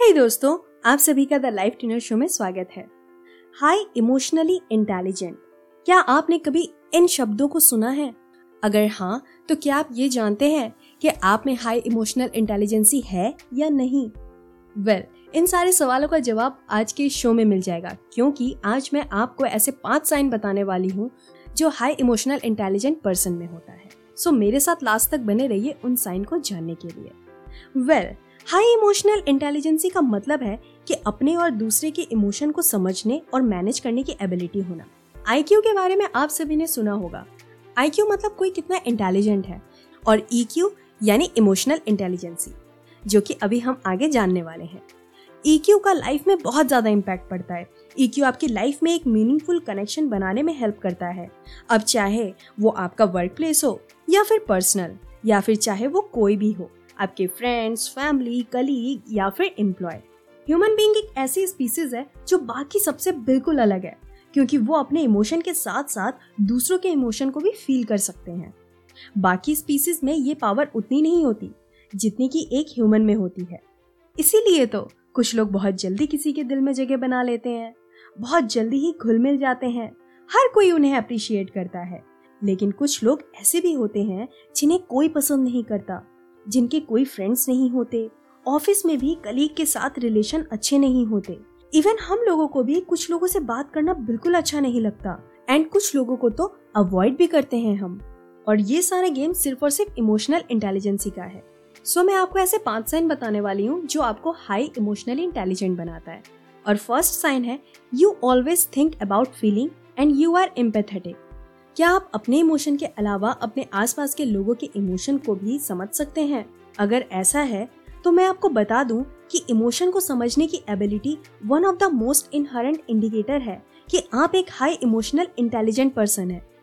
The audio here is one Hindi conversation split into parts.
हे hey दोस्तों आप सभी का द लाइफ ट्यूनर शो में स्वागत है। हाई इमोशनली इंटेलिजेंट क्या आपने कभी इन शब्दों को सुना है? अगर हाँ तो क्या आप ये जानते हैं कि आप में हाई इमोशनल इंटेलिजेंसी है या नहीं? वेल well, इन सारे सवालों का जवाब आज के शो में मिल जाएगा क्योंकि आज मैं आपको ऐसे पाँच साइन बताने वाली हूँ जो हाई इमोशनल इंटेलिजेंट पर्सन में होता है। सो so, मेरे साथ लास्ट तक बने रहिए उन साइन को जानने के लिए। Well well, high emotional intelligence का मतलब है कि अपने और दूसरे के इमोशन को समझने और मैनेज करने की एबिलिटी होना। आईक्यू के बारे में आप सभी ने सुना होगा। आईक्यू मतलब कोई कितना इंटेलिजेंट है और ईक्यू e यानी इमोशनल इंटेलिजेंसी जो कि अभी हम आगे जानने वाले हैं। ईक्यू e का लाइफ में बहुत ज़्यादा इम्पैक्ट पड़ता है। ईक्यू e आपकी लाइफ में एक मीनिंगफुल कनेक्शन बनाने में हेल्प करता है। अब चाहे वो आपका वर्क प्लेस हो या फिर पर्सनल या फिर चाहे वो कोई भी हो। आपके फ्रेंड्स फैमिली कलीग या फिर एम्प्लॉय ह्यूमन बींग एक ऐसी स्पीसीज है जो बाकी सबसे बिल्कुल अलग है, क्योंकि वो अपने इमोशन के साथ साथ दूसरों के इमोशन को भी फील कर सकते हैं। बाकी स्पीसीज में ये पावर उतनी नहीं होती, जितनी कि एक ह्यूमन में होती है। इसीलिए तो कुछ लोग बहुत जल्दी किसी के दिल में जगह बना लेते हैं, बहुत जल्दी ही घुल मिल जाते हैं, हर कोई उन्हें अप्रिशिएट करता है। लेकिन कुछ लोग ऐसे भी होते हैं जिन्हें कोई पसंद नहीं करता जिनके कोई फ्रेंड्स नहीं होते ऑफ़िस में भी कलीग के साथ रिलेशन अच्छे नहीं होते। इवन हम लोगों को भी कुछ लोगों से बात करना बिल्कुल अच्छा नहीं लगता। एंड कुछ लोगों को तो अवॉइड भी करते हैं हम। और ये सारे गेम सिर्फ़ और सिर्फ़ इमोशनल इंटेलिजेंसी का है। सो so, मैं आपको ऐसे पाँच साइन बताने वाली हूँ जो आपको हाई इमोशनली इंटेलिजेंट बनाता है। और फ़र्स्ट साइन है you always think about feeling and you are empathetic क्या आप अपने इमोशन के अलावा अपने आसपास के लोगों के इमोशन को भी समझ सकते हैं? अगर ऐसा है तो मैं आपको बता दूँ कि इमोशन को समझने की ability one of the most inherent indicator है कि आप एक हाई इमोशनल इंटेलिजेंट पर्सन है।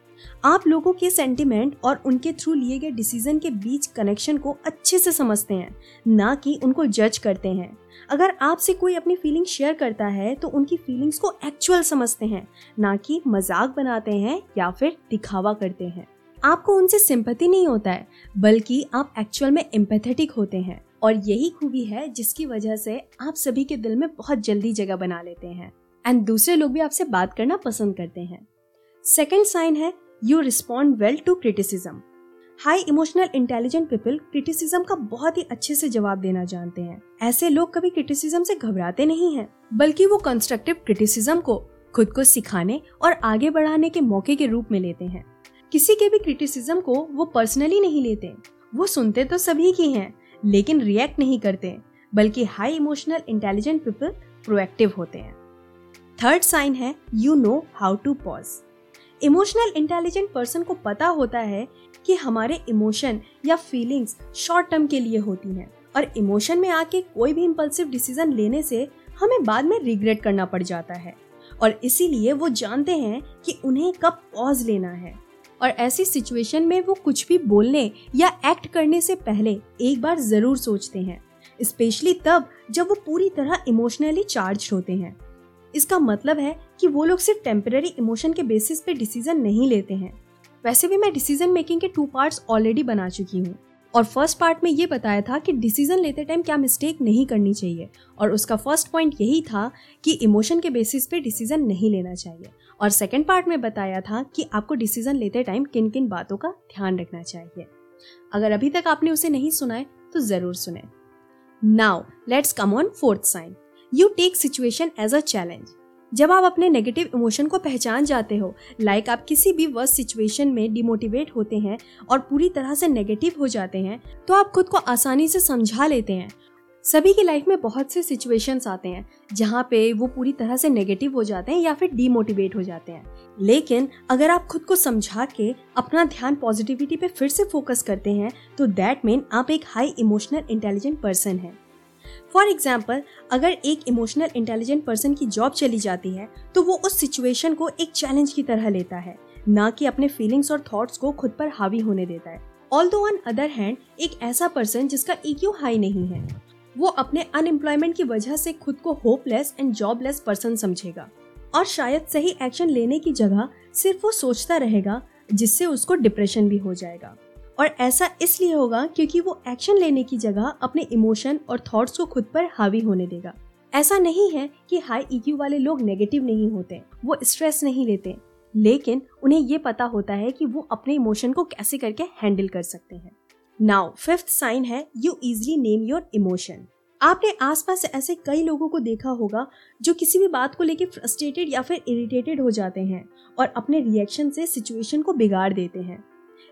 आप लोगों के सेंटिमेंट और उनके थ्रू लिए गए डिसीज़न के बीच कनेक्शन को अच्छे से समझते हैं, ना कि उनको जज करते हैं। अगर आपसे कोई अपनी फीलिंग शेयर करता है तो उनकी फीलिंग्स को एक्चुअल समझते हैं, ना कि मज़ाक बनाते हैं या फिर दिखावा करते हैं। आपको उनसे सिंपति नहीं होता है, बल्कि आप एक्चुअल में एम्पेथेटिक होते हैं। और यही खूबी है जिसकी वजह से आप सभी के दिल में बहुत जल्दी जगह बना लेते हैं। एंड दूसरे लोग भी आपसे बात करना पसंद करते हैं। सेकेंड साइन है you respond well to criticism high emotional intelligent people criticism का बहुत ही अच्छे से जवाब देना जानते हैं। ऐसे लोग कभी क्रिटिसिज्म से घबराते नहीं हैं, बल्कि वो कंस्ट्रक्टिव क्रिटिसिज्म को, खुद को सिखाने और आगे बढ़ाने के मौके के रूप में लेते हैं। किसी के भी क्रिटिसिज्म को वो पर्सनली नहीं लेते। वो सुनते तो सभी की हैं, लेकिन रिएक्ट नहीं करते, बल्कि high emotional intelligent people proactive होते हैं। थर्ड साइन है you know how to pause emotional intelligent person को पता होता है कि हमारे इमोशन या फीलिंग्स शॉर्ट टर्म के लिए होती हैं। और इमोशन में आके कोई भी इम्पल्सिव डिसीज़न लेने से हमें बाद में रिग्रेट करना पड़ जाता है। और इसीलिए वो जानते हैं कि उन्हें कब पॉज लेना है। और ऐसी सिचुएशन में वो कुछ भी बोलने या एक्ट करने से पहले एक बार ज़रूर सोचते हैं। स्पेशली तब जब वो पूरी तरह इमोशनली चार्ज होते हैं। इसका मतलब है कि वो लोग सिर्फ़ टेम्पररी इमोशन के बेसिस पे डिसीज़न नहीं लेते हैं। वैसे भी मैं डिसीज़न मेकिंग के टू पार्ट्स ऑलरेडी बना चुकी हूँ। और फ़र्स्ट पार्ट में ये बताया था कि डिसीज़न लेते टाइम क्या मिस्टेक नहीं करनी चाहिए। और उसका फ़र्स्ट पॉइंट यही था कि इमोशन के बेसिस पे डिसीज़न नहीं लेना चाहिए। और सेकेंड पार्ट में बताया था कि आपको डिसीज़न लेते टाइम किन किन बातों का ध्यान रखना चाहिए। अगर अभी तक आपने उसे नहीं सुना है तो ज़रूर सुने। Now let's come on fourth sign you take situation as a challenge जब आप अपने नेगेटिव इमोशन को पहचान जाते हो लाइक आप किसी भी वर्स्ट सिचुएशन में डिमोटिवेट होते हैं और पूरी तरह से नेगेटिव हो जाते हैं तो आप खुद को आसानी से समझा लेते हैं। सभी की लाइफ में बहुत से सिचुएशंस आते हैं, जहाँ पे वो पूरी तरह से नेगेटिव हो जाते हैं या फिर डीमोटिवेट हो जाते हैं। लेकिन अगर आप खुद को समझा के अपना ध्यान पॉजिटिविटी पे फिर से फोकस करते हैं तो दैट मीन आप एक हाई इमोशनल इंटेलिजेंट पर्सन हैं। फॉर एग्ज़ाम्पल अगर एक इमोशनल इंटेलिजेंट पर्सन की जॉब चली जाती है तो वो उस सिचुएशन को एक चैलेंज की तरह लेता है, ना कि अपने फीलिंग्स और थॉट्स को खुद पर हावी होने देता है। ऑल दो ऑन अदर हैंड एक ऐसा पर्सन जिसका ईक्यू हाई नहीं है, वो अपने अनएम्प्लॉयमेंट की वजह से खुद को होपलेस एंड जॉबलेस पर्सन समझेगा। और शायद सही एक्शन लेने की जगह सिर्फ़ वो सोचता रहेगा, जिससे उसको डिप्रेशन भी हो जाएगा। और ऐसा इसलिए होगा क्योंकि वो एक्शन लेने की जगह अपने इमोशन और थॉट्स को खुद पर हावी होने देगा। ऐसा नहीं है कि हाई ईक्यू वाले लोग नेगेटिव नहीं होते, वो स्ट्रेस नहीं लेते। लेकिन उन्हें ये पता होता है कि वो अपने इमोशन को कैसे करके हैंडल कर सकते हैं। नाउ फिफ्थ साइन है you easily name your emotion आपने आसपास ऐसे कई लोगों को देखा होगा जो किसी भी बात को लेकर फ्रस्ट्रेटेड या फिर इरिटेटेड हो जाते हैं और अपने रिएक्शन से सिचुएशन को बिगाड़ देते हैं।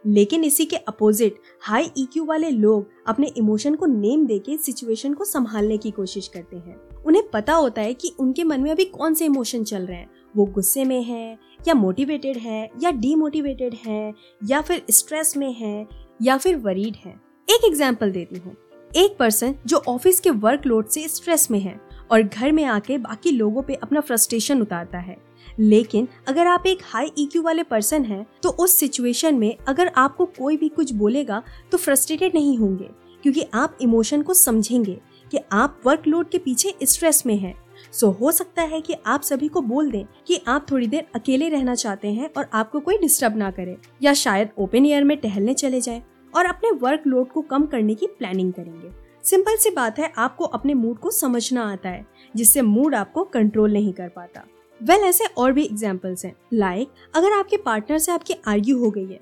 लेकिन इसी के अपोजिट हाई ईक्यू वाले लोग अपने इमोशन को नेम देके सिचुएशन को संभालने की कोशिश करते हैं। उन्हें पता होता है कि उनके मन में अभी कौन से इमोशन चल रहे हैं। वो गुस्से में है, या मोटिवेटेड है, या डीमोटिवेटेड है, या फिर स्ट्रेस में है, या फिर वरीड है। एक एग्ज़ाम्पल देती हूँ। एक पर्सन जो ऑफ़िस के वर्कलोड से स्ट्रेस में है और घर में आके बाकी लोगों पे अपना फ्रस्ट्रेशन उतारता है। लेकिन अगर आप एक हाई ईक्यू वाले पर्सन हैं तो उस सिचुएशन में अगर आपको कोई भी कुछ बोलेगा तो फ्रस्ट्रेटेड नहीं होंगे, क्योंकि आप इमोशन को समझेंगे कि आप वर्कलोड के पीछे स्ट्रेस में हैं। सो हो सकता है कि आप सभी को बोल दें कि आप थोड़ी देर अकेले रहना चाहते हैं और आपको कोई डिस्टर्ब ना करे, या शायद ओपन एयर में टहलने चले जाए और अपने वर्क लोड को कम करने की प्लानिंग करेंगे। सिंपल सी बात है, आपको अपने मूड को समझना आता है, जिससे मूड आपको कंट्रोल नहीं कर पाता। वेल well, ऐसे और भी एग्जाम्पल्स हैं। लाइक अगर आपके पार्टनर से आपकी आर्ग्यू हो गई है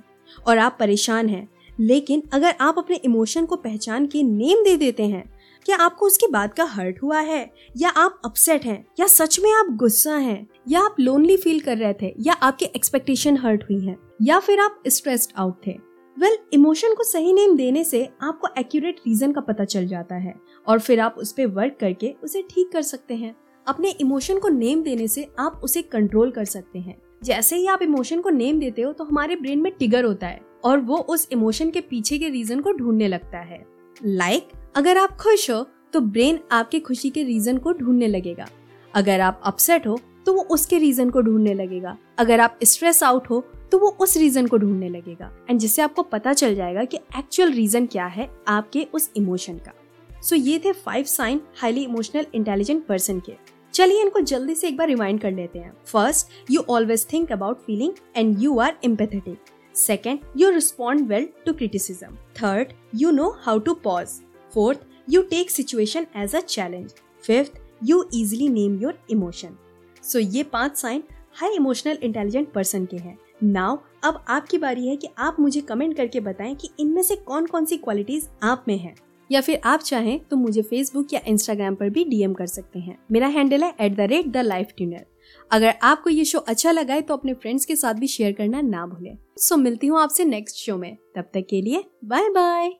और आप परेशान हैं लेकिन अगर आप अपने इमोशन को पहचान के नेम दे देते हैं क्या आपको उसकी बात का हर्ट हुआ है? या आप अपसेट हैं? या सच में आप गुस्सा हैं? या आप लोनली फील कर रहे थे? या आपके एक्सपेक्टेशन हर्ट हुई है? या फिर आप स्ट्रेस्ड आउट थे? वेल well, इमोशन को सही नेम देने से आपको एक्यूरेट रीजन का पता चल जाता है और फिर आप उस पर वर्क करके उसे ठीक कर सकते हैं। अपने इमोशन को नेम देने से आप उसे कंट्रोल कर सकते हैं। जैसे ही आप इमोशन को नेम देते हो तो हमारे ब्रेन में टिगर होता है और वो उस इमोशन के पीछे के रीजन को ढूँढने लगता है। लाइक like, अगर आप खुश हो तो ब्रेन आपके खुशी के रीजन को ढूँढने लगेगा। अगर आप अपसेट हो तो वो उसके रीजन को ढूँढने लगेगा। अगर आप स्ट्रेस आउट हो तो वो उस रीजन को ढूँढने लगेगा। एंड जिससे आपको पता चल जाएगा कि एक्चुअल रीजन क्या है आपके उस इमोशन का। सो so, ये थे five sign highly emotional intelligent person के। चलिए इनको जल्दी से एक बार रिमाइंड कर लेते हैं। First you always think about feeling and you are empathetic second you respond well to criticism third you know how to pause fourth you take situation as a challenge fifth you easily name your emotion so ये पाँच sign high emotional intelligent person के हैं। नाउ अब आपकी बारी है कि आप मुझे कमेंट करके बताएँ कि इनमें से कौन कौन सी क्वालिटीज आप में हैं। या फिर आप चाहें तो मुझे फेसबुक या इंस्टाग्राम पर भी डीएम कर सकते हैं। मेरा हैंडल है at the rate the life tuner अगर आपको ये शो अच्छा लगा है तो अपने फ्रेंड्स के साथ भी शेयर करना ना भूलें। सो मिलती हूँ आपसे नेक्स्ट शो में। तब तक के लिए बाय बाय